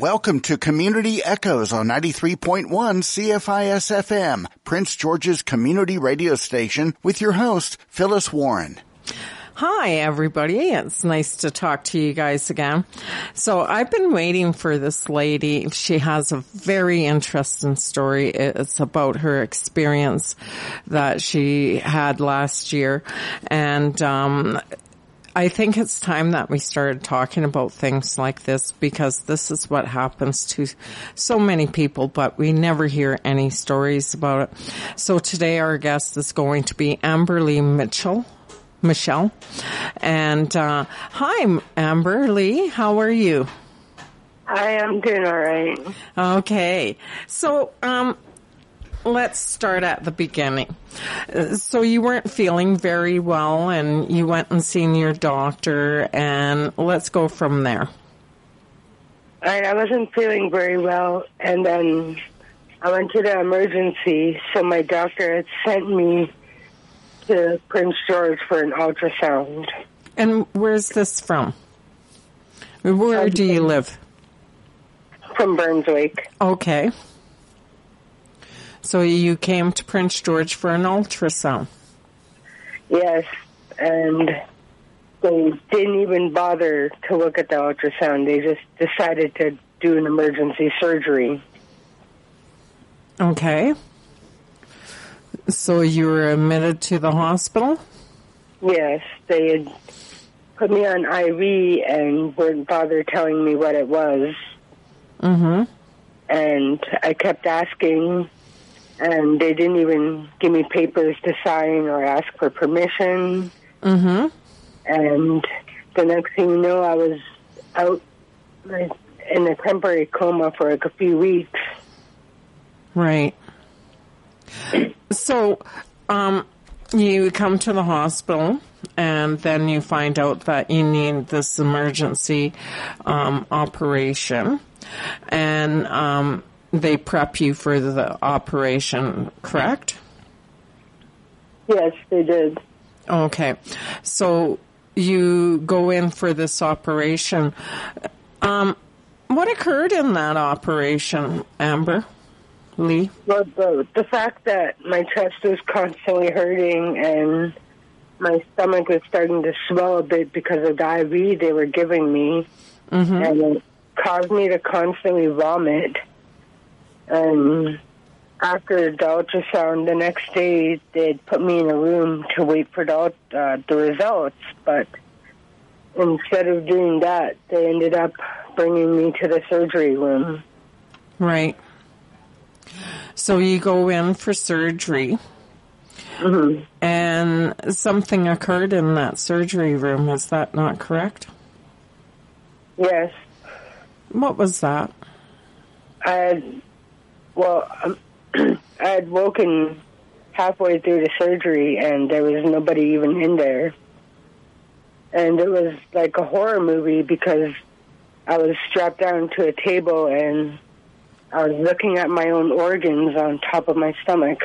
Welcome to Community Echoes on 93.1 CFIS FM, Prince George's community radio station with your host, Phyllis Warren. Hi, everybody. It's nice to talk to you guys again. So I've been waiting for this lady. She has a very interesting story. It's about her experience that she had last year. And, um, I think it's time that we started talking about things like this because this is what happens to so many people, but we never hear any stories about it. So today our guest is going to be Amberly Mitchell. Michelle. And uh, hi, Amberly. How are you? I am doing all right. Okay. So, um, let's start at the beginning. So you weren't feeling very well and you went and seen your doctor and let's go from there. I, I wasn't feeling very well and then I went to the emergency so my doctor had sent me to Prince George for an ultrasound. And where's this from? Where do you um, live? From Burns Lake. Okay. So you came to Prince George for an ultrasound? Yes, and they didn't even bother to look at the ultrasound. They just decided to do an emergency surgery. Okay. So you were admitted to the hospital? Yes, they had put me on IV and wouldn't bother telling me what it was. Mm-hmm. And I kept asking, and they didn't even give me papers to sign or ask for permission. Mm-hmm. And the next thing you know, I was out in a temporary coma for like a few weeks. Right. So, um, you come to the hospital and then you find out that you need this emergency um, operation and um, they prep you for the operation, correct? Yes, they did. Okay. So you go in for this operation. Um, what occurred in that operation, Amber? Lee? Well, the, the fact that my chest was constantly hurting and my stomach was starting to swell a bit because of the IV they were giving me, Mm-hmm. and it caused me to constantly vomit. And after the ultrasound, the next day they'd put me in a room to wait for the, uh, the results, but instead of doing that, they ended up bringing me to the surgery room. Right. So you go in for surgery hmm and something occurred in that surgery room. Is that not correct? Yes. What was that? I well, um, I had woken halfway through the surgery and there was nobody even in there. And it was like a horror movie because I was strapped down to a table and I was looking at my own organs on top of my stomach.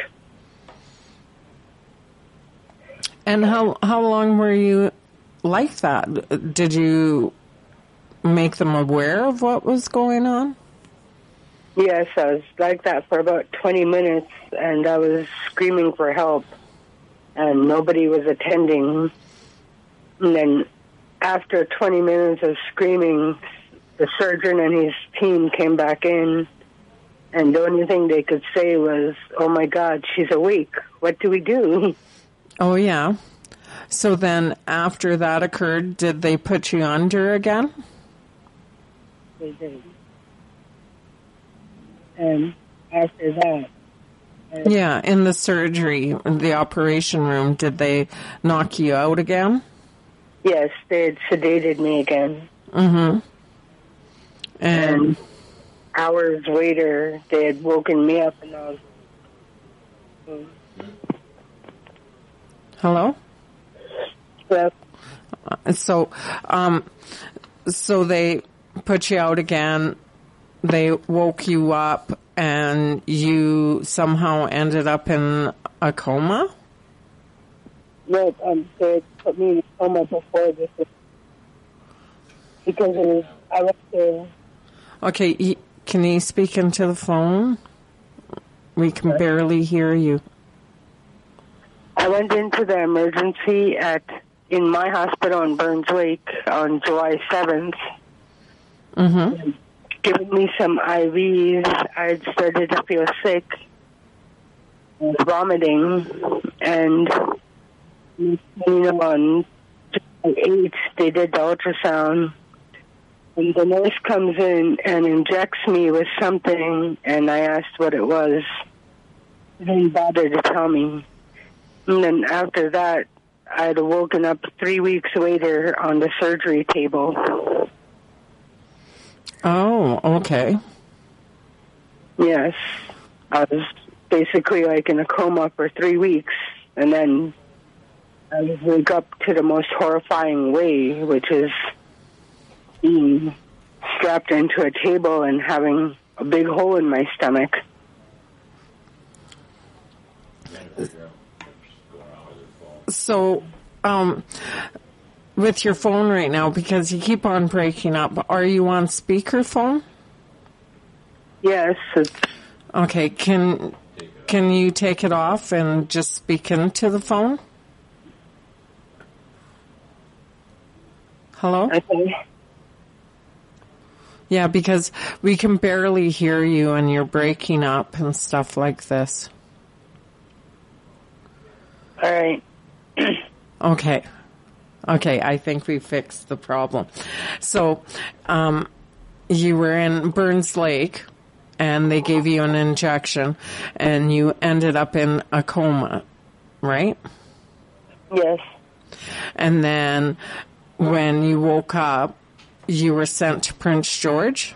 And how how long were you like that? Did you make them aware of what was going on? Yes, I was like that for about 20 minutes and I was screaming for help and nobody was attending. And then after 20 minutes of screaming, the surgeon and his team came back in and the only thing they could say was, oh my God, she's awake. What do we do? Oh yeah. So then after that occurred, did they put you under again? They did. And after that, Yeah, in the surgery, the operation room, did they knock you out again? yes, they had sedated me again. Mm-hmm. And And hours later, they had woken me up and I was hello. well, So, um, so they put you out again. They woke you up, and you somehow ended up in a coma. no, um, they put me in a coma before this because it was, I went to Okay, can you speak into the phone? We can barely hear you. I went into the emergency at in my hospital in Burns Lake on July 7th. Mm-hmm. Giving me some IVs. I had started to feel sick, vomiting, and you know, on 8th, they did the ultrasound. And the nurse comes in and injects me with something, and I asked what it was. They didn't bother to tell me. And then after that, I'd woken up three weeks later on the surgery table. Oh, okay. Yes. I was basically like in a coma for three weeks, and then I would wake up to the most horrifying way, which is being strapped into a table and having a big hole in my stomach. So, um, with your phone right now, because you keep on breaking up, are you on speakerphone? Yes, it's, Okay, can can you take it off and just speak into the phone? Hello? okay. Yeah, because we can barely hear you and you're breaking up and stuff like this. All right. Okay. Okay, I think we fixed the problem. So, um, you were in Burns Lake and they gave you an injection and you ended up in a coma, right? Yes. And then when you woke up, you were sent to Prince George?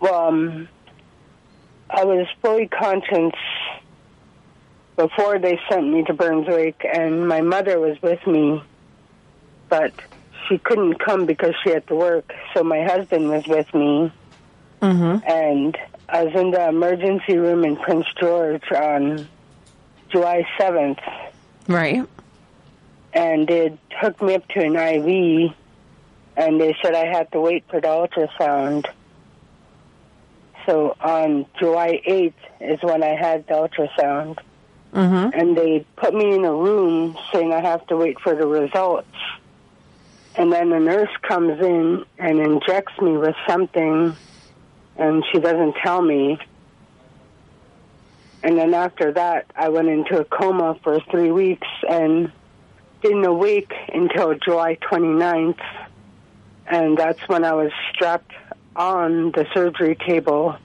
Well, um, I was fully conscious before they sent me to Burns Lake, and my mother was with me, but she couldn't come because she had to work. So my husband was with me, Mm-hmm. and I was in the emergency room in Prince George on July 7th, Right. and they hooked me up to an IV, and they said I had to wait for the ultrasound. So on July 8th is when I had the ultrasound. Mm-hmm. and they put me in a room saying I have to wait for the results. And then the nurse comes in and injects me with something, and she doesn't tell me. And then after that, I went into a coma for three weeks and didn't awake until July 29th. And that's when I was strapped on the surgery table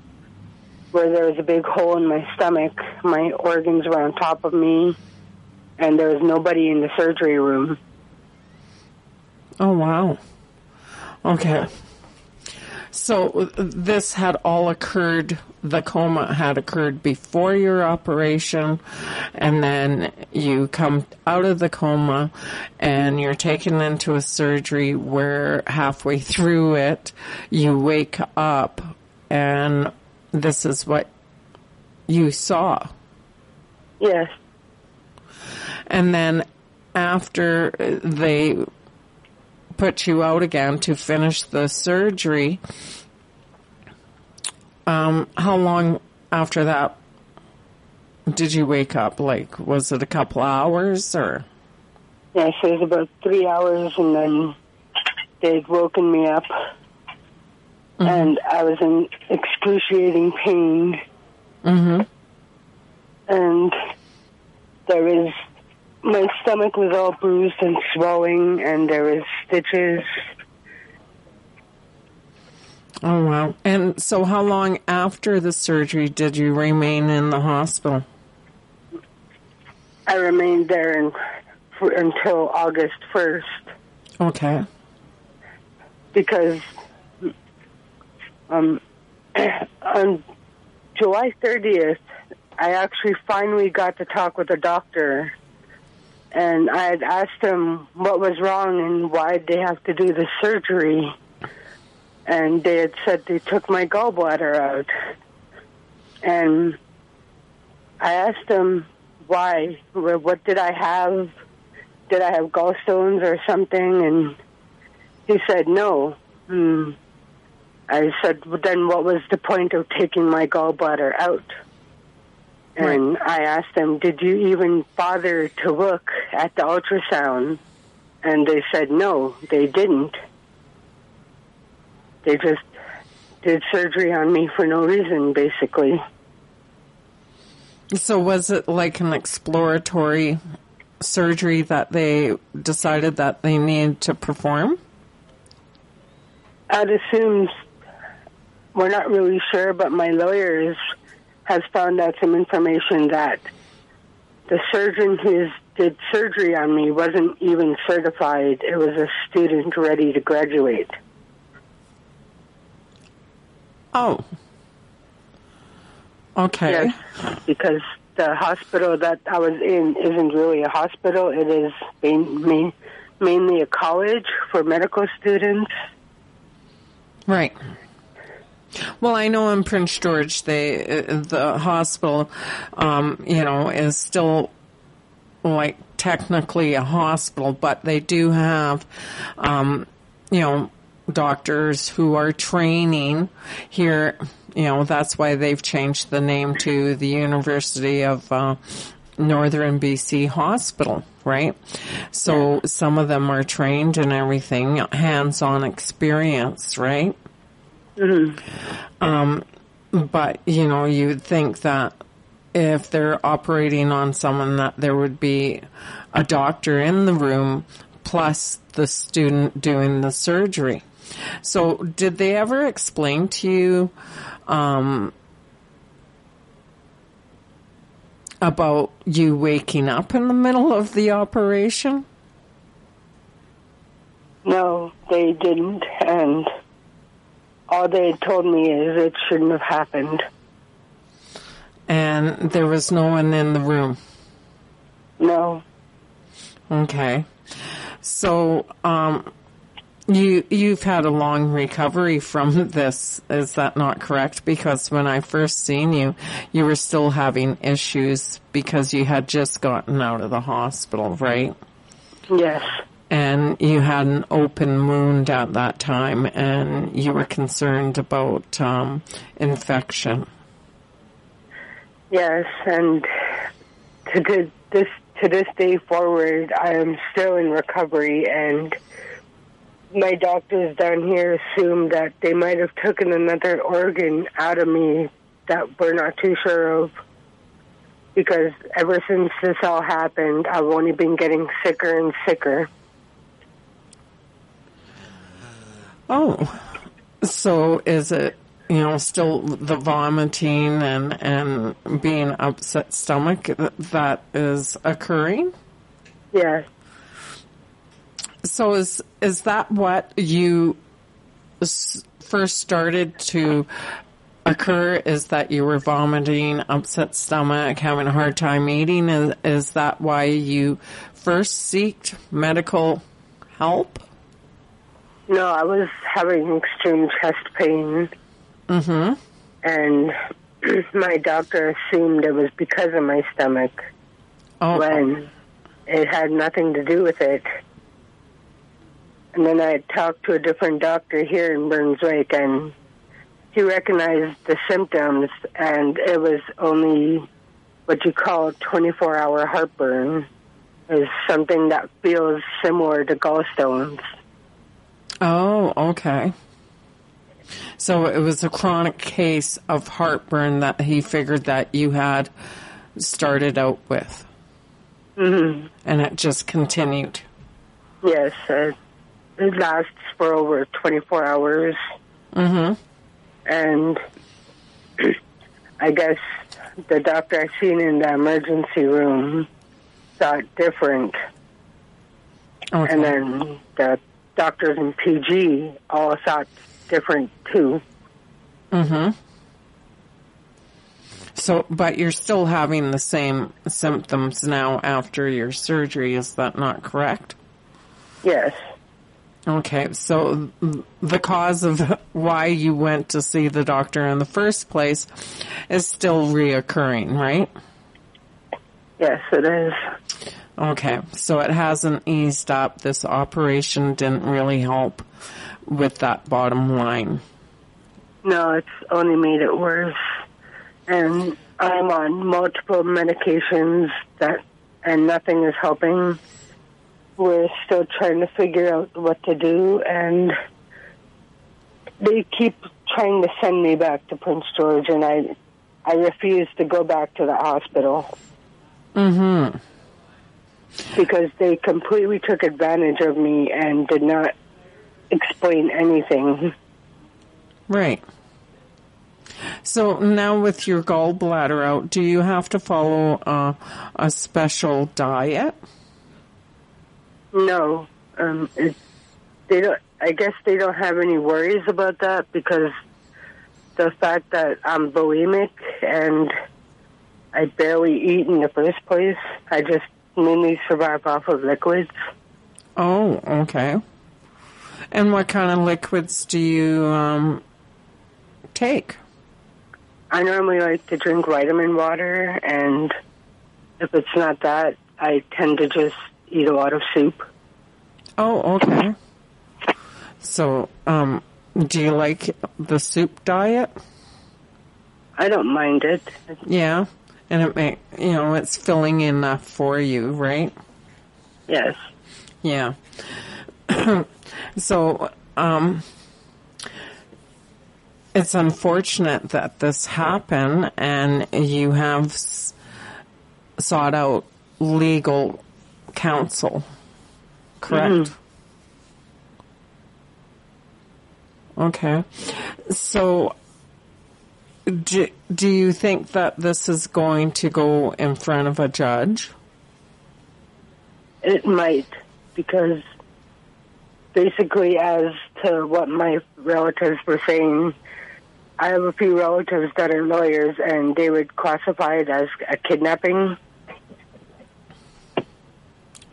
where there was a big hole in my stomach. My organs were on top of me, and there was nobody in the surgery room. Oh, wow. Okay. So this had all occurred, the coma had occurred before your operation, and then you come out of the coma and you're taken into a surgery where halfway through it, you wake up and this is what you saw. Yes. And then after they put you out again to finish the surgery, um, how long after that did you wake up? Like, was it a couple hours or? Yes, it was about three hours, and then they'd woken me up, and I was in excruciating pain, Mm-hmm. and there was my stomach was all bruised and swelling, and there was stitches. Oh wow! And so, how long after the surgery did you remain in the hospital? I remained there in, for, until August first. Okay. because um, on July 30th, I actually finally got to talk with a doctor. And I had asked him what was wrong and why they have to do the surgery. And they had said they took my gallbladder out. And I asked him why. What did I have? Did I have gallstones or something? And he said no. Hmm. I said, well, then what was the point of taking my gallbladder out? And I asked them, did you even bother to look at the ultrasound? And they said, no, they didn't. They just did surgery on me for no reason, basically. So was it like an exploratory surgery that they decided that they needed to perform? I'd assume we're not really sure, but my lawyers has found out some information that the surgeon who did surgery on me wasn't even certified. It was a student ready to graduate. Oh. Okay. Yes, because the hospital that I was in isn't really a hospital. It is main, main, mainly a college for medical students. Right. Well, I know in Prince George, they the hospital, um, you know, is still like technically a hospital, but they do have, um, you know, doctors who are training here. You know, that's why they've changed the name to the University of uh, Northern BC Hospital, right? So some of them are trained and everything, hands-on experience, right? Mm-hmm. Um, but you know, you'd think that if they're operating on someone, that there would be a doctor in the room plus the student doing the surgery. So, did they ever explain to you um, about you waking up in the middle of the operation? No, they didn't, and all they told me is it shouldn't have happened. And there was no one in the room. No. Okay. So, um, you you've had a long recovery from this. Is that not correct? Because when I first seen you, you were still having issues because you had just gotten out of the hospital, right? Yes. And you had an open wound at that time, and you were concerned about um, infection. Yes, and to, this to this day forward, I am still in recovery, and my doctors down here assume that they might have taken another organ out of me that we're not too sure of. Because ever since this all happened, I've only been getting sicker and sicker. Oh, so is it you know still the vomiting and and being upset stomach that is occurring? Yes. So is is that what you first started to occur? Is that you were vomiting, upset stomach, having a hard time eating? Is, is that why you first sought medical help? No, I was having extreme chest pain. Mm-hmm. And my doctor assumed it was because of my stomach Oh, when it had nothing to do with it. And then I talked to a different doctor here in Burns Lake, and he recognized the symptoms, and it was only what you call 24 hour heartburn, is something that feels similar to gallstones. Oh, okay. So it was a chronic case of heartburn that he figured that you had started out with, hmm and it just continued. Yes, uh, it lasts for over 24 hours. Mm-hmm. and I guess the doctor I seen in the emergency room thought different, Okay. and then the doctors in PG all thought different too. Mm-hmm. So, but you're still having the same symptoms now after your surgery. Is that not correct? Yes, Okay, so the cause of why you went to see the doctor in the first place is still reoccurring, right? yes, it is. Okay, so it hasn't eased up. This operation didn't really help with that bottom line. No, it's only made it worse. And I'm on multiple medications that, and nothing is helping. We're still trying to figure out what to do, and they keep trying to send me back to Prince George, and I, I refuse to go back to the hospital. Mm-hmm. Because they completely took advantage of me and did not explain anything. Right. So now with your gallbladder out, do you have to follow uh, a special diet? No, um, it, they don't. I guess they don't have any worries about that because the fact that I'm bulimic and I barely eat in the first place. I just mainly survive off of liquids. Oh, okay. And what kind of liquids do you um, take? I normally like to drink vitamin water, and if it's not that, I tend to just eat a lot of soup. Oh, okay. So, um, do you like the soup diet? I don't mind it. Yeah, and it may, you know, it's filling enough for you, right? Yes. Yeah. so, um, it's unfortunate that this happened and you have s- sought out legal counsel. Correct? Okay. So, do, do you think that this is going to go in front of a judge? It might, because basically, as to what my relatives were saying, I have a few relatives that are lawyers, and they would classify it as a kidnapping.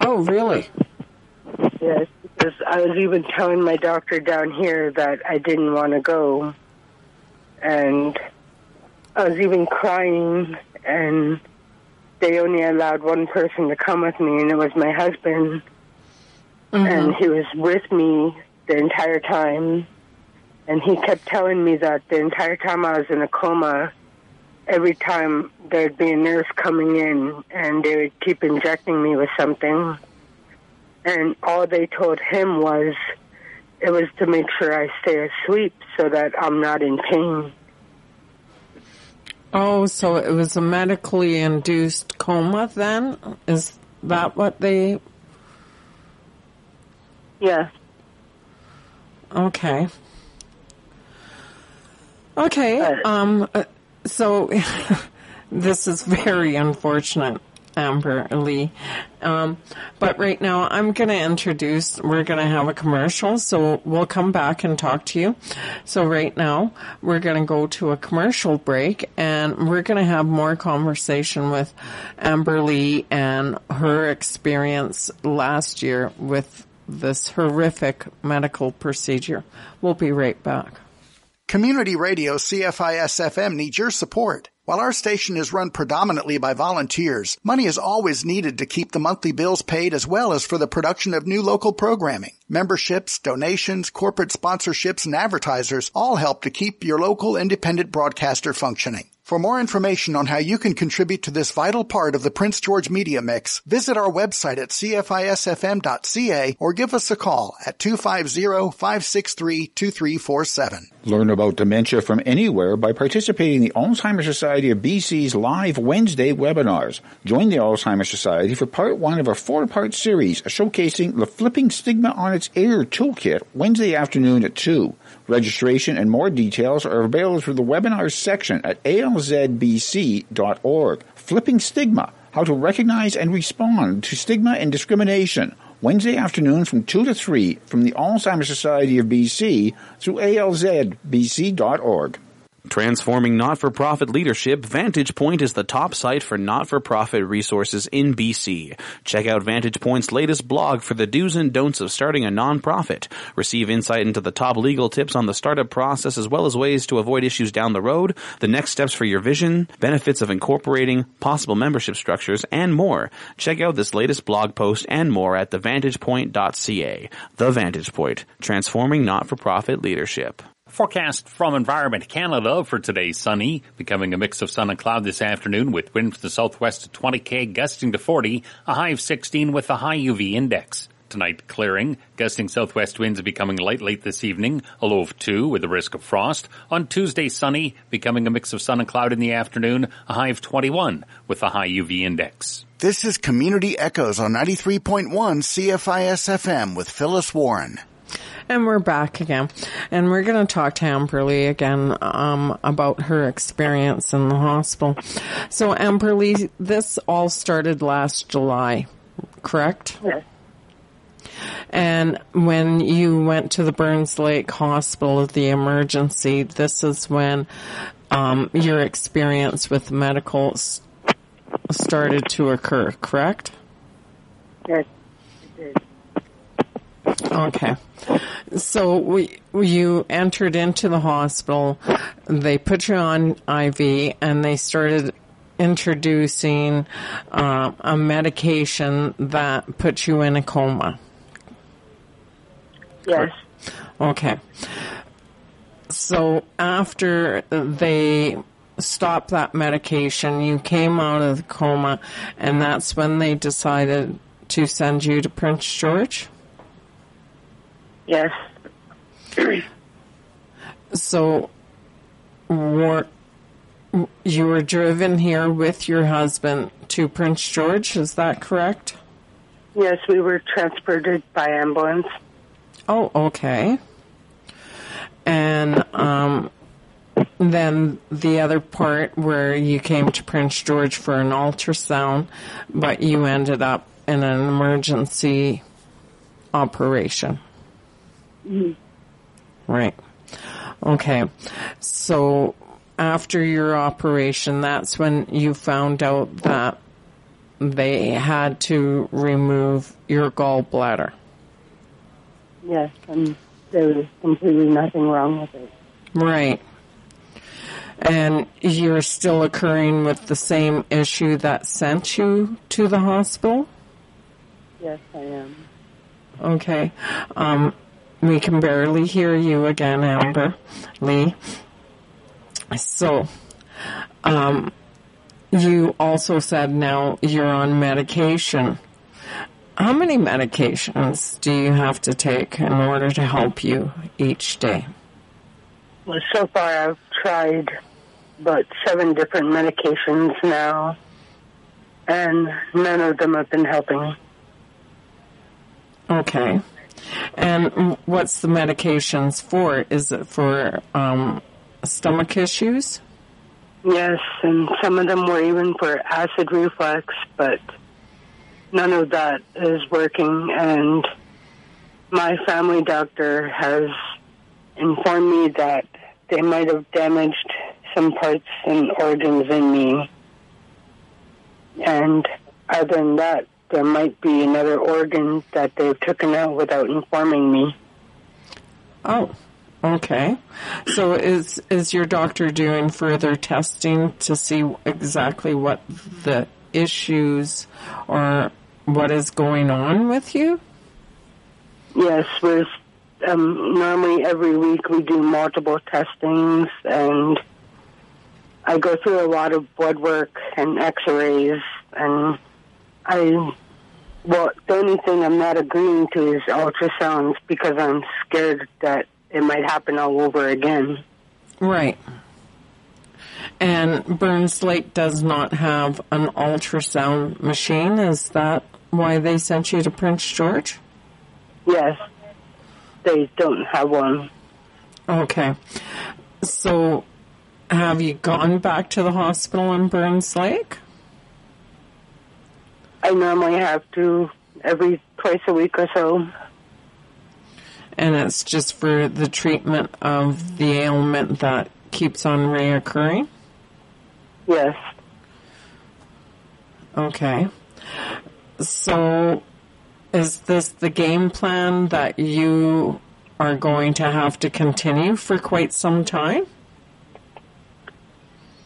Oh, really? Yes, because I was even telling my doctor down here that I didn't want to go, and I was even crying, and they only allowed one person to come with me, and it was my husband, mm-hmm. and he was with me the entire time, and he kept telling me that the entire time I was in a coma. Every time there'd be a nurse coming in, and they would keep injecting me with something and all they told him was it was to make sure I stay asleep so that I'm not in pain. Oh, so it was a medically induced coma then? Is that what they. Yeah. Okay. Okay. Um. uh, So this is very unfortunate, Amberly. Um. But right now, I'm going to introduce. We're going to have a commercial, so we'll come back and talk to you. So right now, we're going to go to a commercial break, and we're going to have more conversation with Amberly and her experience last year with this horrific medical procedure. We'll be right back. Community Radio CFIS FM needs your support. While our station is run predominantly by volunteers, money is always needed to keep the monthly bills paid as well as for the production of new local programming. Memberships, donations, corporate sponsorships, and advertisers all help to keep your local independent broadcaster functioning. For more information on how you can contribute to this vital part of the Prince George media mix, visit our website at cfisfm.ca or give us a call at 250-563-2347. Learn about dementia from anywhere by participating in the Alzheimer's Society of BC's live Wednesday webinars. Join the Alzheimer's Society for part one of a four-part series showcasing the Flipping Stigma on its Ear toolkit Wednesday afternoon at 2. Registration and more details are available through the webinars section at alzbc.org. Flipping Stigma, how to recognize and respond to stigma and discrimination. Wednesday afternoon from 2 to 3 from the Alzheimer's Society of BC through alzbc.org. Transforming not-for-profit leadership, Vantage Point is the top site for not-for-profit resources in BC. Check out Vantage Point's latest blog for the do's and don'ts of starting a nonprofit. Receive insight into the top legal tips on the startup process as well as ways to avoid issues down the road, the next steps for your vision, benefits of incorporating, possible membership structures, and more. Check out this latest blog post and more at thevantagepoint.ca. The Vantage Point, transforming not-for-profit leadership. Forecast from Environment Canada for today sunny, becoming a mix of sun and cloud this afternoon with wind to the southwest at 20k, gusting to 40, a high of 16 with a high UV index. Tonight clearing, gusting southwest winds becoming light late this evening, a low of 2 with a risk of frost. On Tuesday sunny, becoming a mix of sun and cloud in the afternoon, a high of 21 with a high UV index. This is Community Echoes on 93.1 CFIS FM with Phyllis Warren. And we're back again. And we're going to talk to Amberly again um, about her experience in the hospital. So, Amberly, this all started last July, correct? Yes. And when you went to the Burns Lake Hospital, of the emergency, this is when um, your experience with medical started to occur, correct? Yes. Okay. So we, you entered into the hospital, they put you on IV, and they started introducing uh, a medication that put you in a coma. Yes. Okay. So after they stopped that medication, you came out of the coma, and that's when they decided to send you to Prince George? Yes. So, were, you were driven here with your husband to Prince George, is that correct? Yes, we were transported by ambulance. Oh, okay. And um, then the other part where you came to Prince George for an ultrasound, but you ended up in an emergency operation. Right. Okay. So after your operation, that's when you found out that they had to remove your gallbladder. Yes, and there was completely nothing wrong with it. Right. And you're still occurring with the same issue that sent you to the hospital? Yes, I am. Okay. Um, we can barely hear you again, Amber Lee. So, um, you also said now you're on medication. How many medications do you have to take in order to help you each day? Well, so far I've tried about seven different medications now, and none of them have been helping. Okay. And what's the medications for? Is it for um, stomach issues? Yes, and some of them were even for acid reflux, but none of that is working. And my family doctor has informed me that they might have damaged some parts and organs in me. And other than that, there might be another organ that they've taken out without informing me. Oh, okay. So is is your doctor doing further testing to see exactly what the issues or what is going on with you? Yes, we're um, normally every week we do multiple testings, and I go through a lot of blood work and X-rays, and I well, the only thing I'm not agreeing to is ultrasounds because I'm scared that it might happen all over again. Right. And Burns Lake does not have an ultrasound machine. Is that why they sent you to Prince George? Yes, they don't have one. Okay. So, have you gone back to the hospital in Burns Lake? I normally have to every twice a week or so. And it's just for the treatment of the ailment that keeps on reoccurring? Yes. Okay. So, is this the game plan that you are going to have to continue for quite some time?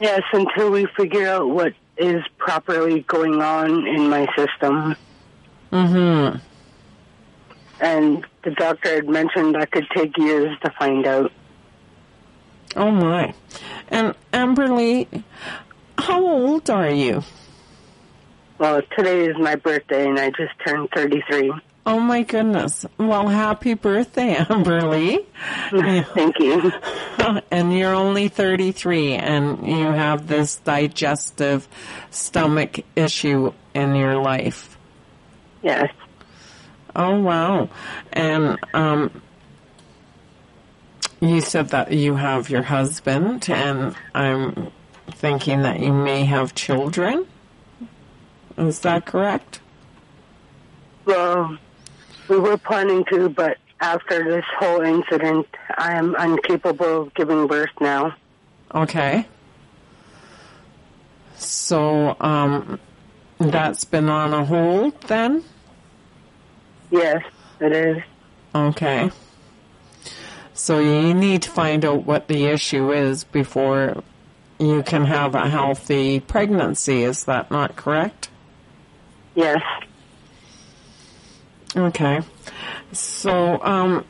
Yes, until we figure out what is properly going on in my system. Mm-hmm. And the doctor had mentioned that could take years to find out. Oh my. And Amberly, how old are you? Well, today is my birthday, and I just turned 33. Oh my goodness. Well, happy birthday, Amberly. Thank you. and you're only 33 and you have this digestive stomach issue in your life. Yes. Oh wow. And um you said that you have your husband and I'm thinking that you may have children. Is that correct? Well, we were planning to, but after this whole incident, I am incapable of giving birth now. Okay. So, um, that's been on a hold then? Yes, it is. Okay. So you need to find out what the issue is before you can have a healthy pregnancy. Is that not correct? Yes. Okay. So, um,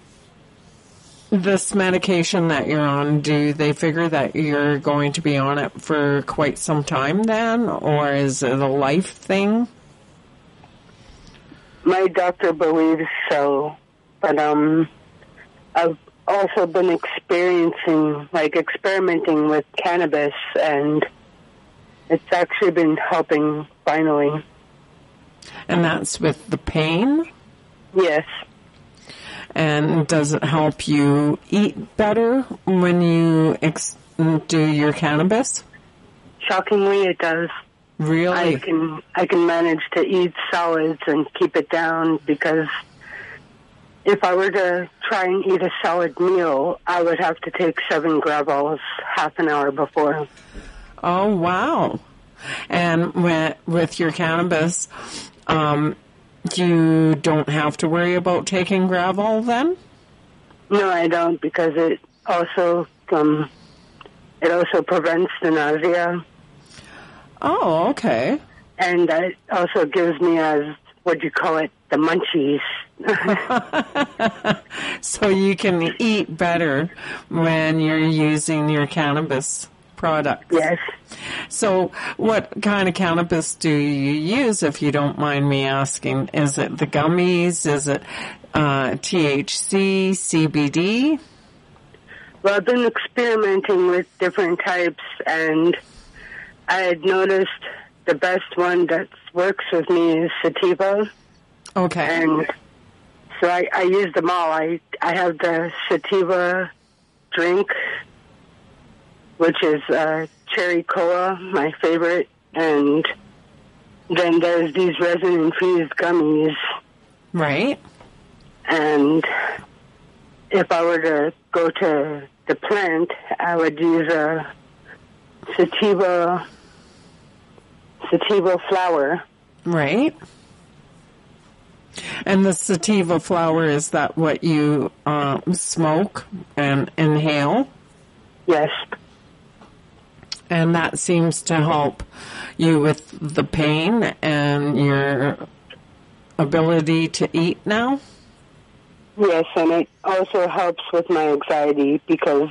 this medication that you're on, do they figure that you're going to be on it for quite some time then, or is it a life thing? My doctor believes so, but um, I've also been experiencing, like experimenting with cannabis, and it's actually been helping finally. And that's with the pain? Yes. And does it help you eat better when you ex- do your cannabis? Shockingly, it does. Really? I can I can manage to eat solids and keep it down because if I were to try and eat a solid meal, I would have to take seven Gravols half an hour before. Oh wow! And with, with your cannabis, um, you don't have to worry about taking Gravol then. No, I don't because it also um, it also prevents the nausea. Oh, okay. And it also gives me as what do you call it, the munchies. so you can eat better when you're using your cannabis products. Yes. So, what kind of cannabis do you use, if you don't mind me asking? Is it the gummies? Is it uh, THC, CBD? Well, I've been experimenting with different types, and I had noticed the best one that works with me is sativa. Okay. And so I, I use them all. I I have the sativa drink, which is uh, cherry cola, my favorite, and then there's these resin infused gummies. Right. And if I were to go to the plant, I would use a sativa sativa flower. Right. And the sativa flower is that what you uh, smoke and inhale? Yes. And that seems to help you with the pain and your ability to eat now? Yes, and it also helps with my anxiety because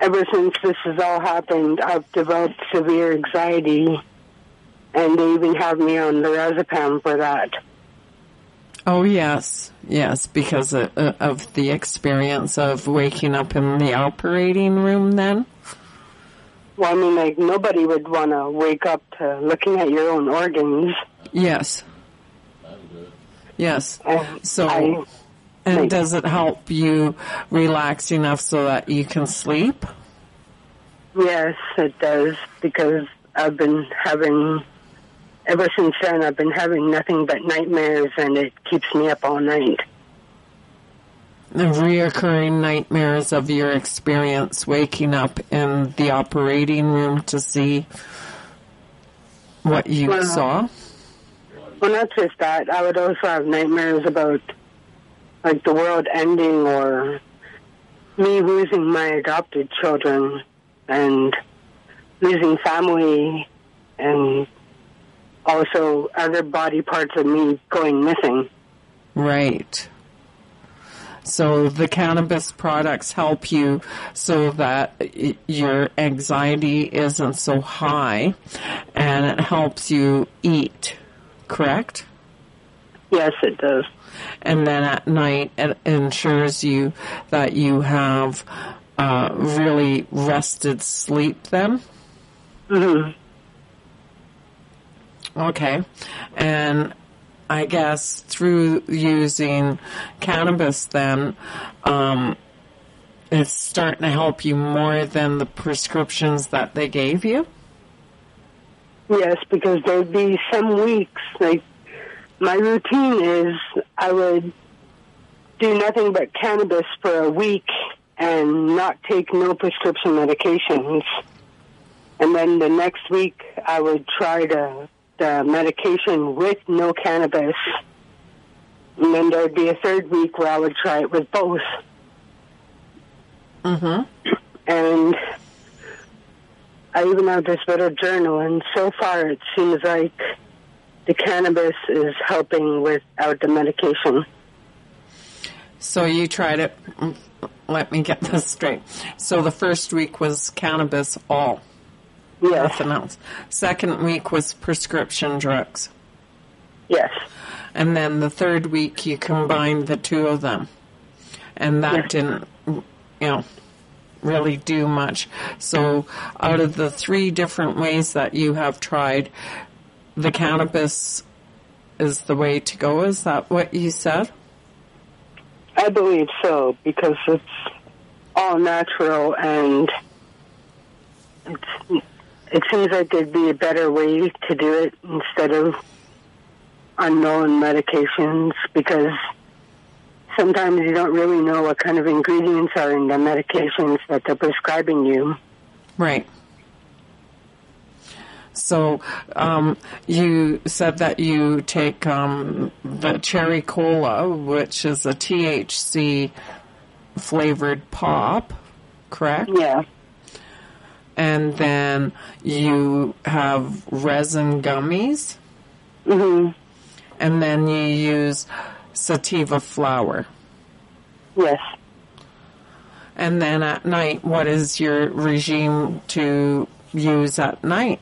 ever since this has all happened, I've developed severe anxiety, and they even have me on lorazepam for that. Oh yes, yes, because of, of the experience of waking up in the operating room. Then, well, I mean, like nobody would want to wake up to looking at your own organs. Yes. Yes. So, I, and like, does it help you relax enough so that you can sleep? Yes, it does because I've been having ever since then, I've been having nothing but nightmares, and it keeps me up all night. The reoccurring nightmares of your experience waking up in the operating room to see what you Well, saw. Well, not just that. I would also have nightmares about, like, the world ending or me losing my adopted children and losing family and also other body parts of me going missing. Right. So the cannabis products help you so that your anxiety isn't so high and it helps you eat, correct? Yes, it does. And then at night it ensures you that you have uh, really rested sleep then? hmm Okay. And I guess through using cannabis then, um, it's starting to help you more than the prescriptions that they gave you? Yes, because there'd be some weeks, like, my routine is I would do nothing but cannabis for a week and not take no prescription medications. And then the next week I would try the, the medication with no cannabis. And then there'd be a third week where I would try it with both. Mm-hmm. And I even have this little journal, and so far it seems like the cannabis is helping without the medication. So you tried it. Let me get this straight. So the first week was cannabis all, Yes, nothing else. Second week was prescription drugs. yes, And then the third week you combined the two of them. And that Yeah. didn't, you know, really do much. So out of the three different ways that you have tried, the cannabis is the way to go. Is that what you said? I believe so because it's all natural and it's, it seems like there'd be a better way to do it instead of unknown medications because sometimes you don't really know what kind of ingredients are in the medications that they're prescribing you. Right. So, um, you said that you take um, the cherry cola, which is a THC flavored pop, correct? Yeah. And then you have resin gummies, hmm and then you use sativa flower. Yes. And then at night, what is your regime to use at night?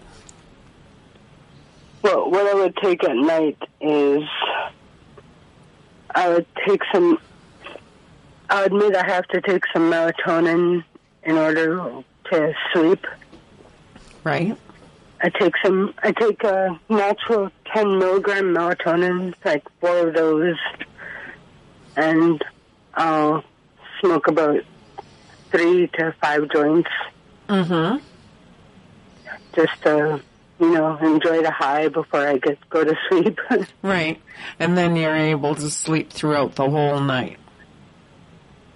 Well, what I would take at night is I would take some. I admit I have to take some melatonin in order to sleep. Right? I take some. I take a natural ten milligram melatonin, like four of those, and I'll smoke about three to five joints Mm-hmm. just to, you know, enjoy the high before I get go to sleep. Right. And then you're able to sleep throughout the whole night.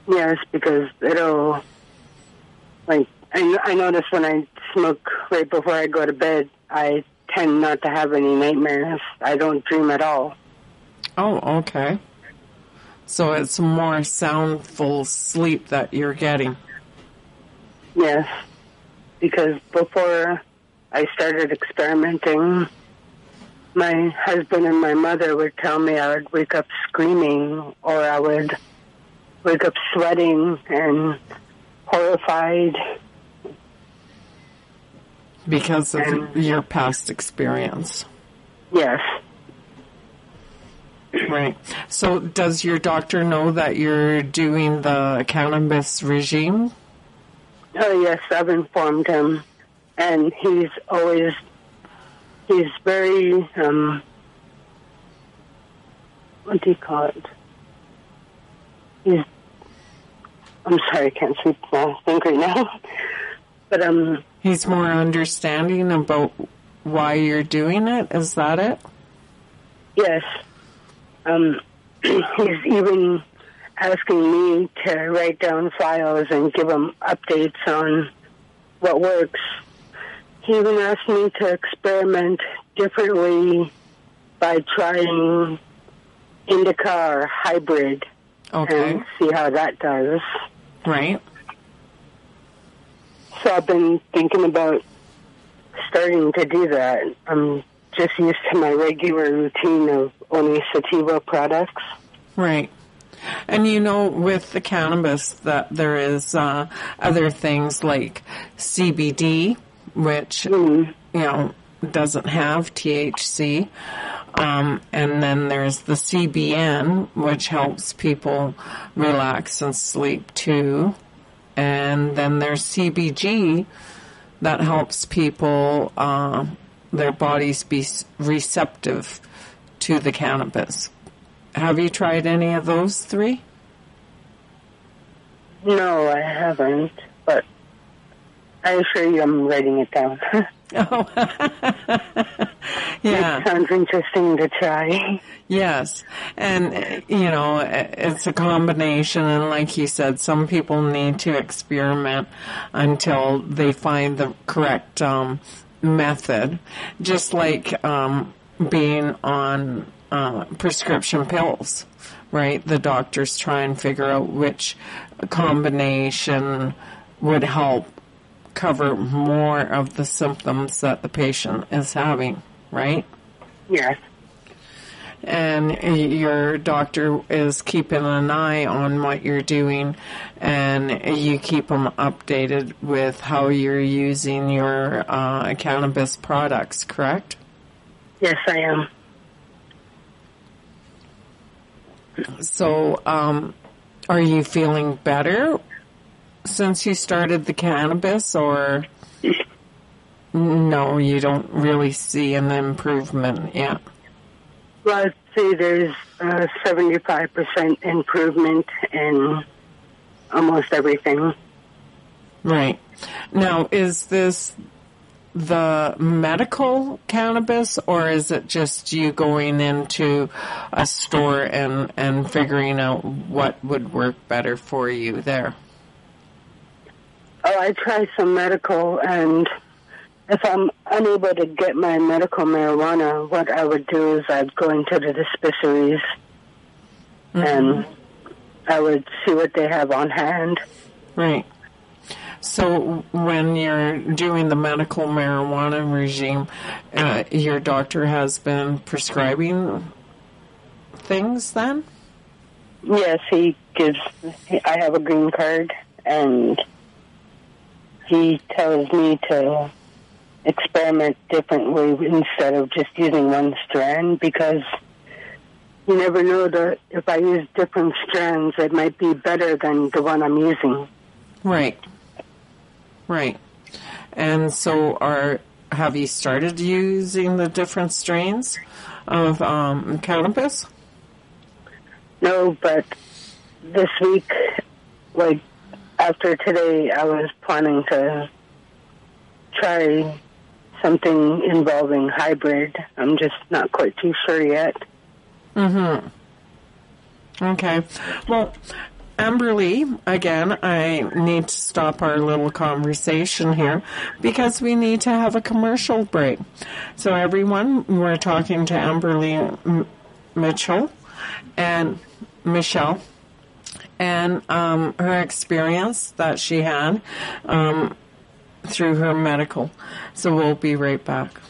Yes, because it'll like I, I notice when I smoke right before I go to bed, I tend not to have any nightmares. I don't dream at all. Oh, okay. So it's more soundful sleep that you're getting. Yes, because before I started experimenting, my husband and my mother would tell me I would wake up screaming or I would wake up sweating and horrified. Because of your past experience. Yes. Right. So does your doctor know that you're doing the cannabis regime? Oh yes, I've informed him, and he's always he's very um what do you call it? He's I'm sorry, I can't see my think right now, but um He's more understanding about why you're doing it. Is that it? yes, um he's even asking me to write down files and give him updates on what works. He even asked me to experiment differently by trying indica or hybrid Okay. and see how that does. Right. So I've been thinking about starting to do that. I'm just used to my regular routine of only sativa products. Right. And you know, with the cannabis, that there is uh, other things like CBD, which you know doesn't have THC, um, and then there's the CBN, which helps people relax and sleep too, and then there's CBG that helps people uh, their bodies be receptive to the cannabis. Have you tried any of those three? No, I haven't, but I assure you I'm writing it down. oh, yeah. It sounds interesting to try. Yes. And, you know, it's a combination. And like you said, some people need to experiment until they find the correct um, method. Just like um, being on uh, prescription pills, right? The doctors try and figure out which combination would help cover more of the symptoms that the patient is having, right? Yes. And your doctor is keeping an eye on what you're doing, and you keep them updated with how you're using your uh, cannabis products, correct? Yes, I am. So, um, are you feeling better since you started the cannabis, or no, you don't really see an improvement yet? Well, I'd say there's a 75% improvement in almost everything. Right. Now, is this the medical cannabis or is it just you going into a store and, and figuring out what would work better for you there? Oh, I try some medical and if I'm unable to get my medical marijuana, what I would do is I'd go into the dispensaries mm-hmm. and I would see what they have on hand. Right. So when you're doing the medical marijuana regime, uh, your doctor has been prescribing things then? Yes, he gives. I have a green card, and he tells me to experiment differently instead of just using one strand because you never know that if I use different strands, it might be better than the one I'm using. Right. Right. And so are have you started using the different strains of um, cannabis? No, but this week, like after today, I was planning to try something involving hybrid. I'm just not quite too sure yet. Mm-hmm. Okay. Well, Amberly, again, I need to stop our little conversation here because we need to have a commercial break. So, everyone, we're talking to Amberly Mitchell and Michelle and um, her experience that she had um, through her medical. So, we'll be right back.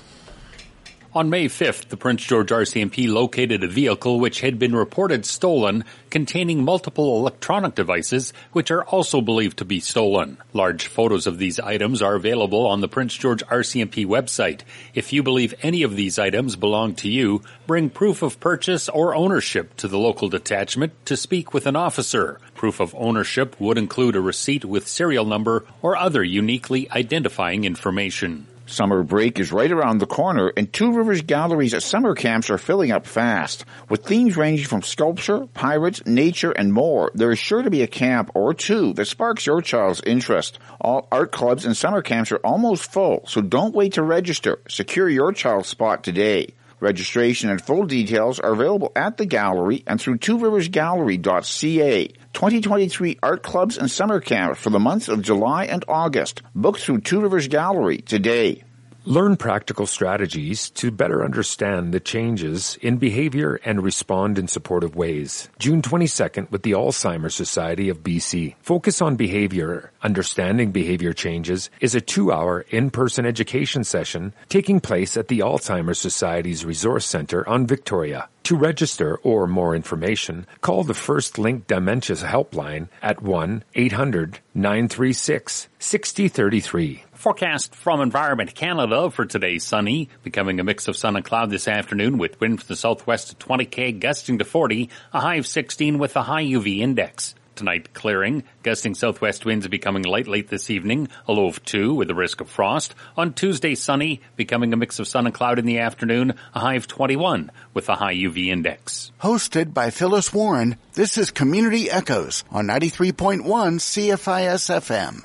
On May 5th, the Prince George RCMP located a vehicle which had been reported stolen containing multiple electronic devices which are also believed to be stolen. Large photos of these items are available on the Prince George RCMP website. If you believe any of these items belong to you, bring proof of purchase or ownership to the local detachment to speak with an officer. Proof of ownership would include a receipt with serial number or other uniquely identifying information. Summer break is right around the corner and Two Rivers galleries summer camps are filling up fast. With themes ranging from sculpture, pirates, nature, and more, there is sure to be a camp or two that sparks your child's interest. All art clubs and summer camps are almost full, so don't wait to register. Secure your child's spot today. Registration and full details are available at the gallery and through tworiversgallery.ca. 2023 art clubs and summer camps for the months of July and August. Book through Two Rivers Gallery today. Learn practical strategies to better understand the changes in behavior and respond in supportive ways. June 22nd with the Alzheimer's Society of BC. Focus on Behavior, Understanding Behavior Changes is a two-hour in-person education session taking place at the Alzheimer's Society's Resource Center on Victoria. To register or more information, call the First Link Dementia Helpline at 1-800-936-6033. Forecast from Environment Canada for today sunny, becoming a mix of sun and cloud this afternoon with wind from the southwest at 20k, gusting to 40, a high of 16 with a high UV index. Tonight clearing, gusting southwest winds becoming light late this evening, a low of 2 with a risk of frost. On Tuesday sunny, becoming a mix of sun and cloud in the afternoon, a high of 21 with a high UV index. Hosted by Phyllis Warren, this is Community Echoes on 93.1 CFIS FM.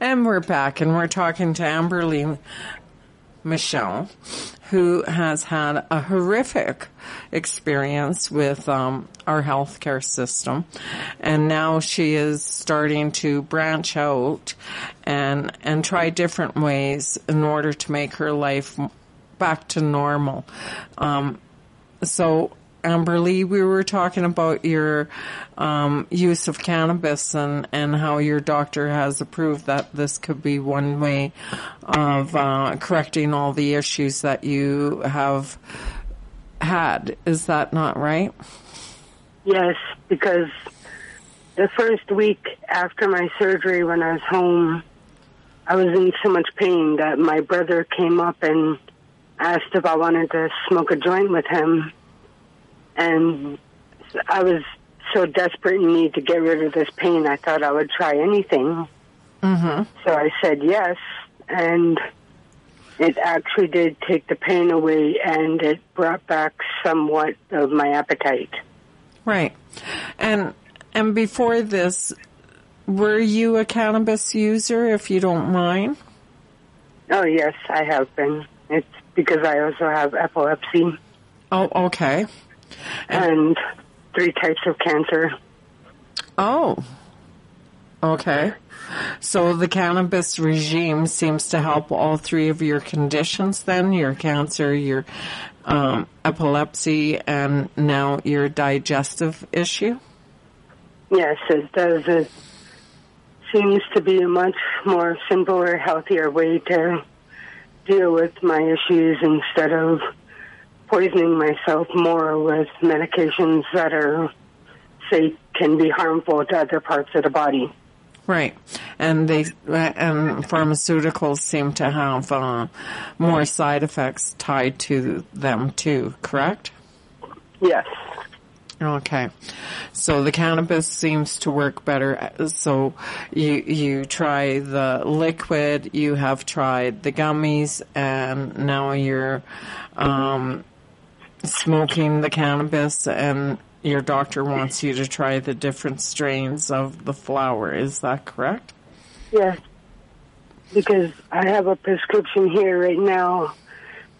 And we're back and we're talking to Amberly Michelle, who has had a horrific experience with um, our healthcare system, and now she is starting to branch out and and try different ways in order to make her life back to normal. Um, so Amberly, we were talking about your um, use of cannabis and, and how your doctor has approved that this could be one way of uh, correcting all the issues that you have had. Is that not right? Yes, because the first week after my surgery when I was home, I was in so much pain that my brother came up and asked if I wanted to smoke a joint with him and I was so desperate in need to get rid of this pain. I thought I would try anything. Mm-hmm. So I said yes, and it actually did take the pain away, and it brought back somewhat of my appetite. Right, and and before this, were you a cannabis user? If you don't mind. Oh yes, I have been. It's because I also have epilepsy. Oh, okay and three types of cancer. Oh, okay. So the cannabis regime seems to help all three of your conditions then, your cancer, your um, epilepsy, and now your digestive issue? Yes, it does. It seems to be a much more simpler, healthier way to deal with my issues instead of poisoning myself more with medications that are, say, can be harmful to other parts of the body. Right, and they and pharmaceuticals seem to have uh, more side effects tied to them too. Correct? Yes. Okay, so the cannabis seems to work better. So you you try the liquid, you have tried the gummies, and now you're um, smoking the cannabis and your doctor wants you to try the different strains of the flower. Is that correct? Yes. Because I have a prescription here right now.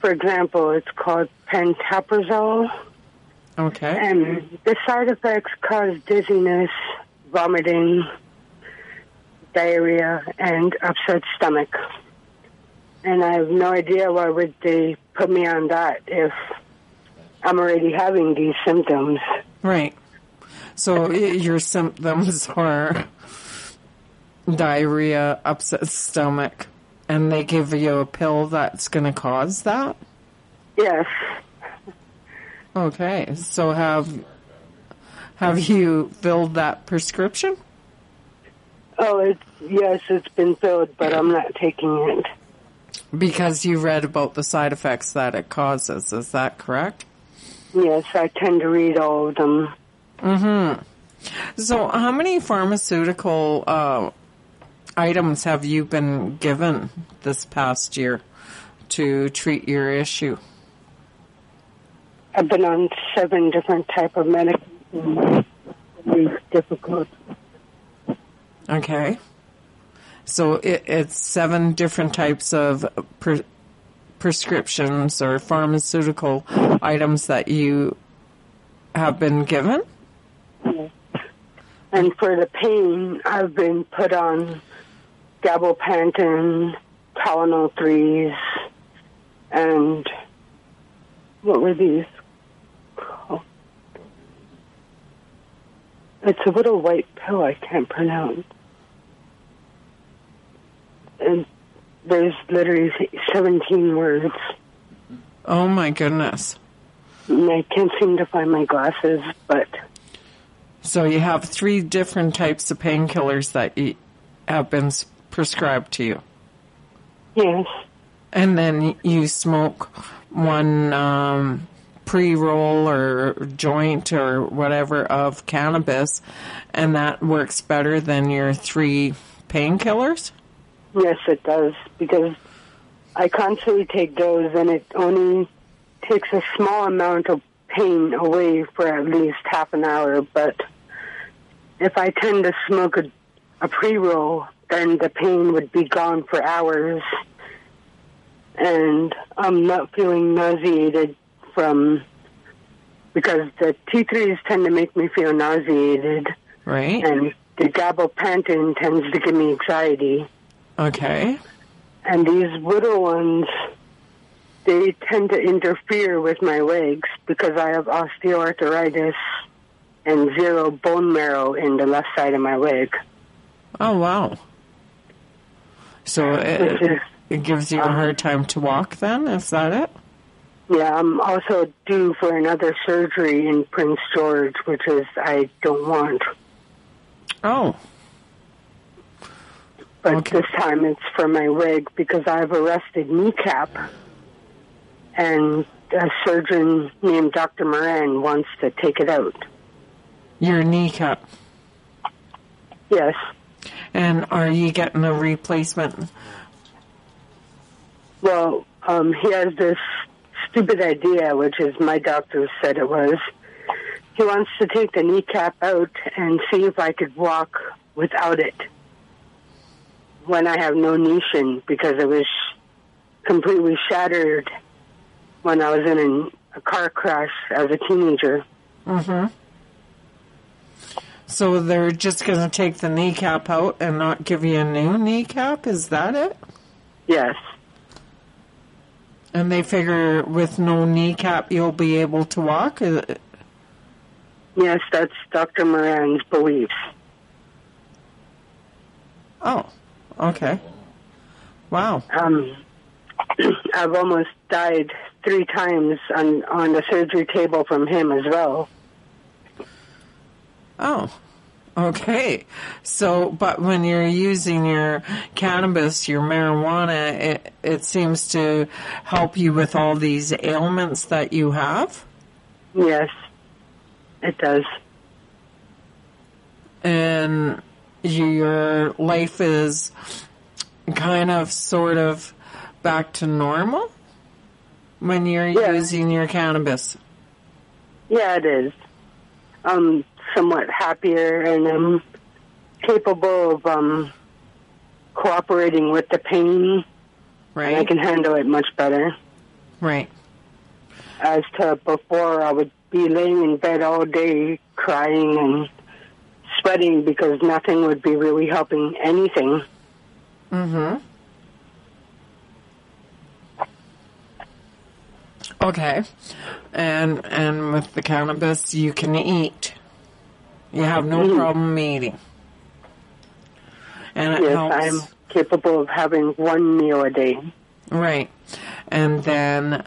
For example, it's called pantoprazole. Okay. And the side effects cause dizziness, vomiting, diarrhea, and upset stomach. And I have no idea why would they put me on that if I'm already having these symptoms. Right. So your symptoms are diarrhea, upset stomach, and they give you a pill that's going to cause that? Yes. Okay. So have have you filled that prescription? Oh, it's yes, it's been filled, but I'm not taking it. Because you read about the side effects that it causes, is that correct? Yes, I tend to read all of them. Mm-hmm. So, how many pharmaceutical uh, items have you been given this past year to treat your issue? I've been on seven different type of medications. It's difficult. Okay. So it, it's seven different types of pre- prescriptions or pharmaceutical items that you have been given? And for the pain, I've been put on gabapentin, Tylenol 3s, and what were these? called? It's a little white pill I can't pronounce. And there's literally 17 words. Oh my goodness. And I can't seem to find my glasses, but So you have three different types of painkillers that you have been prescribed to you. yes. And then you smoke one um, pre-roll or joint or whatever of cannabis, and that works better than your three painkillers? Yes, it does because I constantly take those, and it only takes a small amount of pain away for at least half an hour. But if I tend to smoke a, a pre roll, then the pain would be gone for hours, and I'm not feeling nauseated from because the T3s tend to make me feel nauseated, Right? and the gabapentin tends to give me anxiety. Okay. And these little ones, they tend to interfere with my legs because I have osteoarthritis and zero bone marrow in the left side of my leg. Oh wow. So it, is, it gives you a um, hard time to walk then? Is that it? yeah, I'm also due for another surgery in Prince George, which is I don't want. Oh. But Okay. this time it's for my leg because I have a rusted kneecap. And a surgeon named Dr. Moran wants to take it out. Your kneecap. Yes. And are you getting a replacement? Well, um, he has this stupid idea, which is my doctor said it was. He wants to take the kneecap out and see if I could walk without it when I have no nation because it was completely shattered when I was in an, a car crash as a teenager. Mm-hmm. So they're just going to take the kneecap out and not give you a new kneecap? Is that it? Yes. And they figure with no kneecap you'll be able to walk? Uh, Yes, that's Dr. Moran's beliefs. Oh, okay. Wow. Um, I've almost died three times on on the surgery table from him as well. Oh, okay. So, but when you're using your cannabis, your marijuana, it, it seems to help you with all these ailments that you have? Yes, it does. and your life is kind of sort of back to normal when you're Yeah. using your cannabis. Yeah, it is. I'm somewhat happier and I'm capable of um, cooperating with the pain. And I can handle it much better. Right. As to before, I would be laying in bed all day crying and sweating because nothing would be really helping anything. Mm-hmm. Okay. And and with the cannabis you can eat. You have no Mhm. problem eating. And it Yes, helps I'm capable of having one meal a day. Right. And then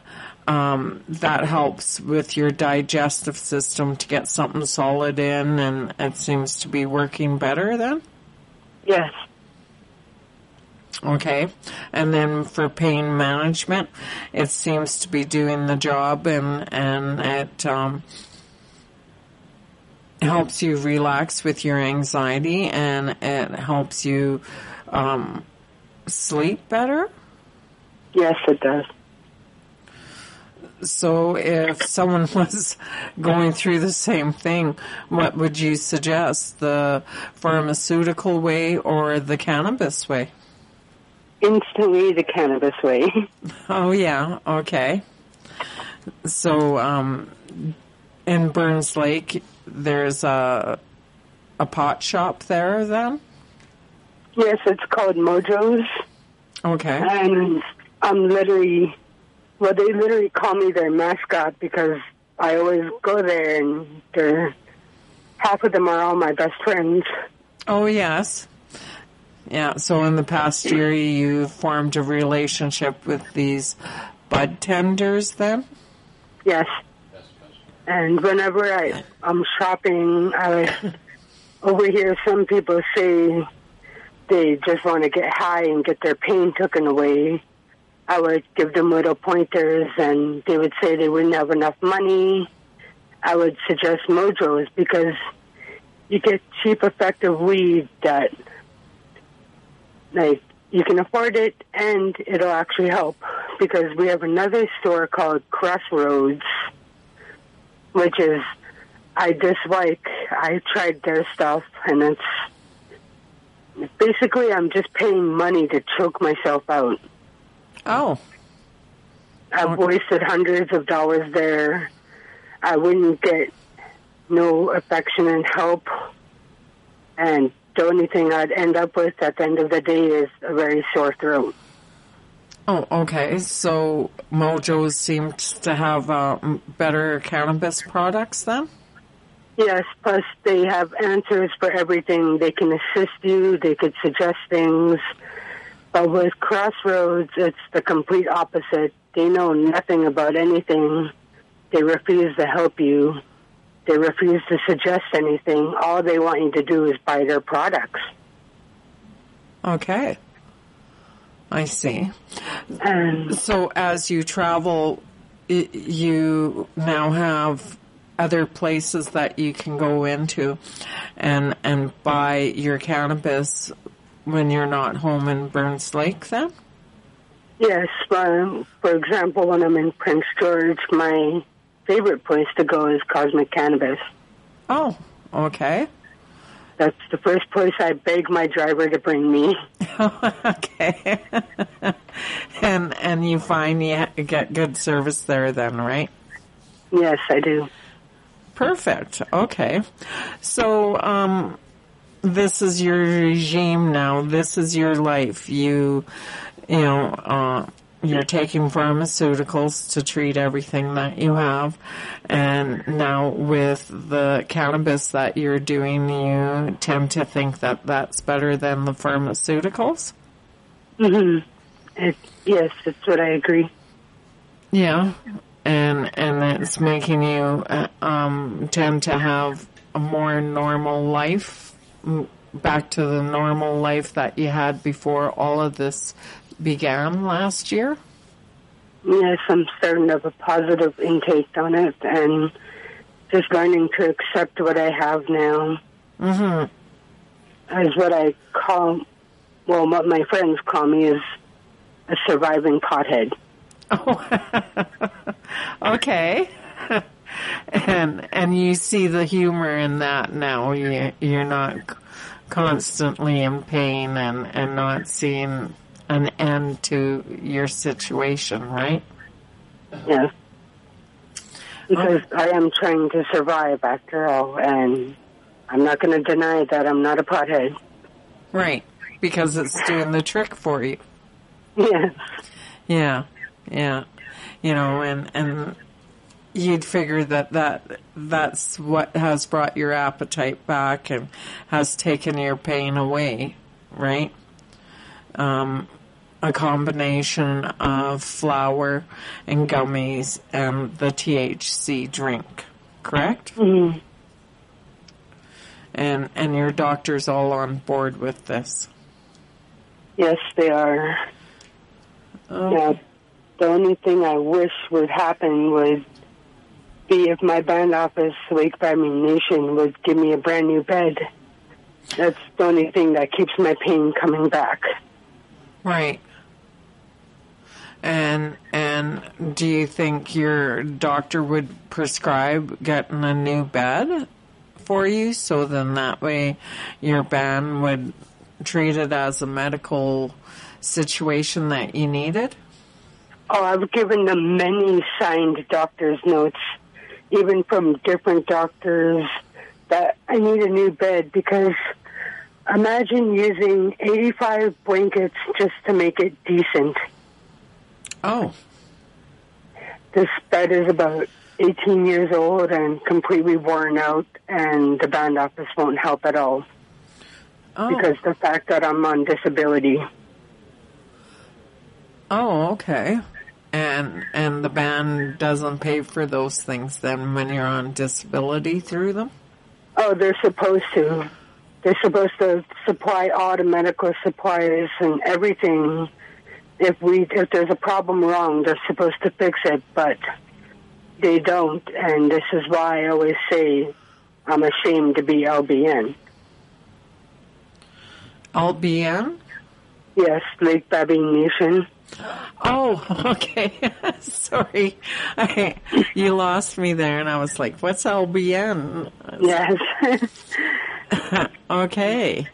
um, that helps with your digestive system to get something solid in, and it seems to be working better then. Yes. Okay. And then for pain management, it seems to be doing the job, and and it um, helps you relax with your anxiety, and it helps you um, sleep better. Yes, it does. So if someone was going through the same thing, what would you suggest? The pharmaceutical way or the cannabis way? Instantly the cannabis way. Oh yeah, okay. So um in Burns Lake there's a a pot shop there then? yes, it's called Mojo's. Okay. And I'm literally Well, they literally call me their mascot because I always go there, and they're half of them are all my best friends. Oh, yes. Yeah, so in the past year you formed a relationship with these bud tenders then? Yes. And whenever I, I'm shopping, I overhear some people say they just want to get high and get their pain taken away. I would give them little pointers and they would say they wouldn't have enough money. I would suggest Mojos because you get cheap, effective weed that, like, you can afford it and it'll actually help. Because we have another store called Crossroads, which is, I dislike. I tried their stuff and it's, basically I'm just paying money to choke myself out. Oh. I've wasted hundreds of dollars there. I wouldn't get no affection and help. And the only thing I'd end up with at the end of the day is a very sore throat. Oh, okay. So Mojo seems to have uh, better cannabis products then? Yes, plus they have answers for everything. They can assist you, they could suggest things. But with Crossroads, it's the complete opposite. They know nothing about anything. They refuse to help you. They refuse to suggest anything. All they want you to do is buy their products. Okay. I see. And So as you travel, you now have other places that you can go into and and buy your cannabis when you're not home in Burns Lake then? yes, um, for example, when I'm in Prince George, my favorite place to go is Cosmic Cannabis. Oh, okay. That's the first place I beg my driver to bring me. okay. and and you find you get good service there then, right? Yes, I do. Perfect. Okay. So, um, this is your regime now. This is your life. You, you know, uh, you're taking pharmaceuticals to treat everything that you have. And now with the cannabis that you're doing, you tend to think that that's better than the pharmaceuticals? Mm-hmm. It, yes, that's what I agree. Yeah, and and it's making you uh, um, tend to have a more normal life, back to the normal life that you had before all of this began last year. Yes, I'm starting to have a positive intake on it and just learning to accept what I have now hmm as what I call, well, what my friends call me is a surviving pothead. Okay. And and you see the humor in that now. You you're not constantly in pain and and not seeing an end to your situation, right? Yes. Because I am trying to survive after all, and I'm not going to deny that I'm not a pothead. Right. Because it's doing the trick for you. Yes. Yeah. Yeah. You know, and, and you'd figure that, that that's what has brought your appetite back and has taken your pain away, right? Um, a combination of flour and gummies and the THC drink, correct? Mhm. And, and your doctor's all on board with this. Yes, they are. Oh. Now, the only thing I wish would happen would be if my band office, Lake Babine Nation, would give me a brand new bed. That's the only thing that keeps my pain coming back. Right. And and do you think your doctor would prescribe getting a new bed for you so then that way your band would treat it as a medical situation that you needed? Oh, I've given them many signed doctor's notes, even from different doctors, that I need a new bed because imagine using 85 blankets just to make it decent. Oh. This bed is about 18 years old and completely worn out, and the band office won't help at all Oh, because the fact that I'm on disability. oh, okay. And and the band doesn't pay for those things then when you're on disability through them. Oh, they're supposed to. They're supposed to supply all the medical supplies and everything. If we if there's a problem wrong, they're supposed to fix it, but they don't. And this is why I always say I'm ashamed to be LBN. LBN. Yes, Lake Babine Nation. Oh, okay. Sorry, I, you lost me there, and I was like, "What's LBN?" Yes. Okay.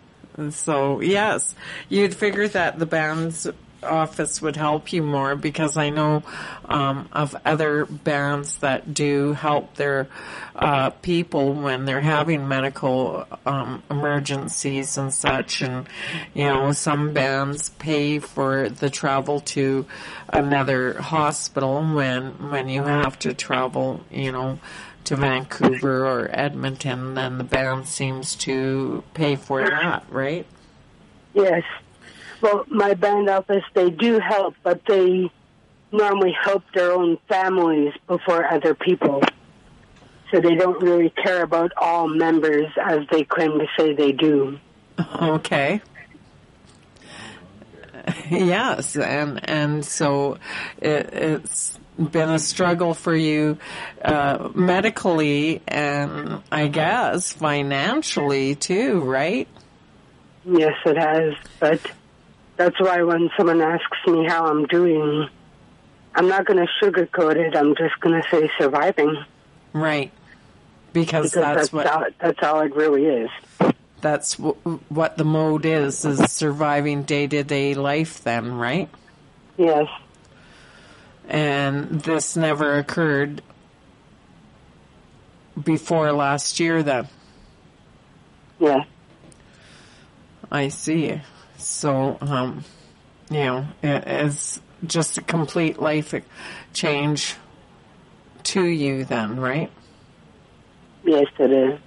So, yes, you'd figure that the band's office would help you more because I know um, of other bands that do help their uh, people when they're having medical um, emergencies and such. And, you know, some bands pay for the travel to another hospital when, when you have to travel, you know, to Vancouver or Edmonton, then the band seems to pay for that, right? yes. Well, my band office, they do help, but they normally help their own families before other people. So they don't really care about all members as they claim to say they do. Okay. Yes, and and so it, it's been a struggle for you uh, medically and I guess financially too, right? Yes, it has. But that's why when someone asks me how I'm doing, I'm not going to sugarcoat it. I'm just going to say surviving. Right. Because, Because that's, that's, what all, that's all it really is. that's w- what the mode is is surviving day to day life then, right? Yes. And this never occurred before last year then. Yeah. I see. So, um, you know, it is just a complete life change to you then, right? Yes, it is.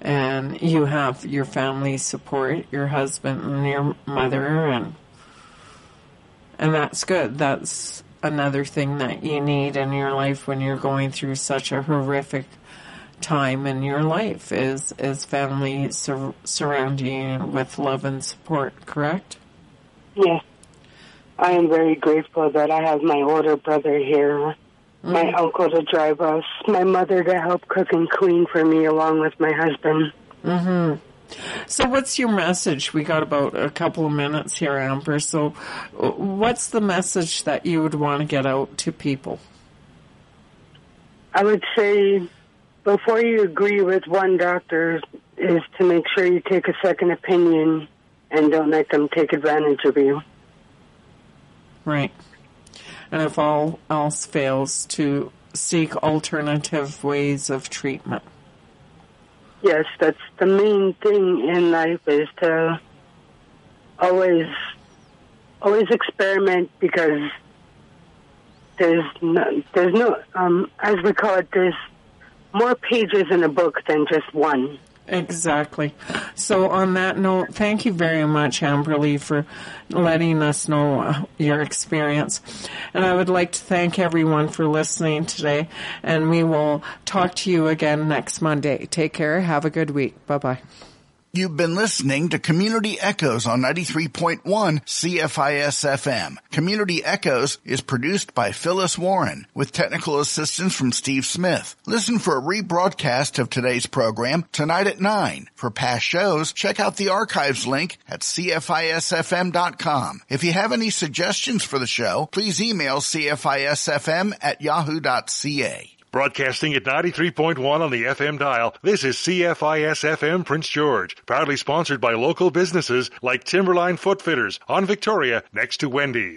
And you have your family support, your husband and your mother and and that's good. That's another thing that you need in your life when you're going through such a horrific time in your life is is family sur- surrounding you with love and support, correct? Yes. I am very grateful that I have my older brother here, my uncle to drive us, my mother to help cook and clean for me along with my husband. Mm-hmm. So what's your message? We got about a couple of minutes here, Amber. So what's the message that you would want to get out to people? I would say before you agree with one doctor is to make sure you take a second opinion and don't let them take advantage of you. Right. And if all else fails, to seek alternative ways of treatment. Yes, that's the main thing in life is to always always experiment because there's no, there's no um as we call it there's more pages in a book than just one. Exactly. So on that note, thank you very much, Amberly, for letting us know uh, your experience. And I would like to thank everyone for listening today. And we will talk to you again next Monday. Take care. Have a good week. Bye bye. You've been listening to Community Echoes on 93.1 CFIS FM. Community Echoes is produced by Phyllis Warren with technical assistance from Steve Smith. Listen for a rebroadcast of today's program tonight at 9. For past shows, check out the archives link at CFISFM.com. If you have any suggestions for the show, please email CFISFM at yahoo.ca. Broadcasting at 93.1 on the FM dial, this is CFIS FM Prince George, proudly sponsored by local businesses like Timberline Footfitters on Victoria next to Wendy's.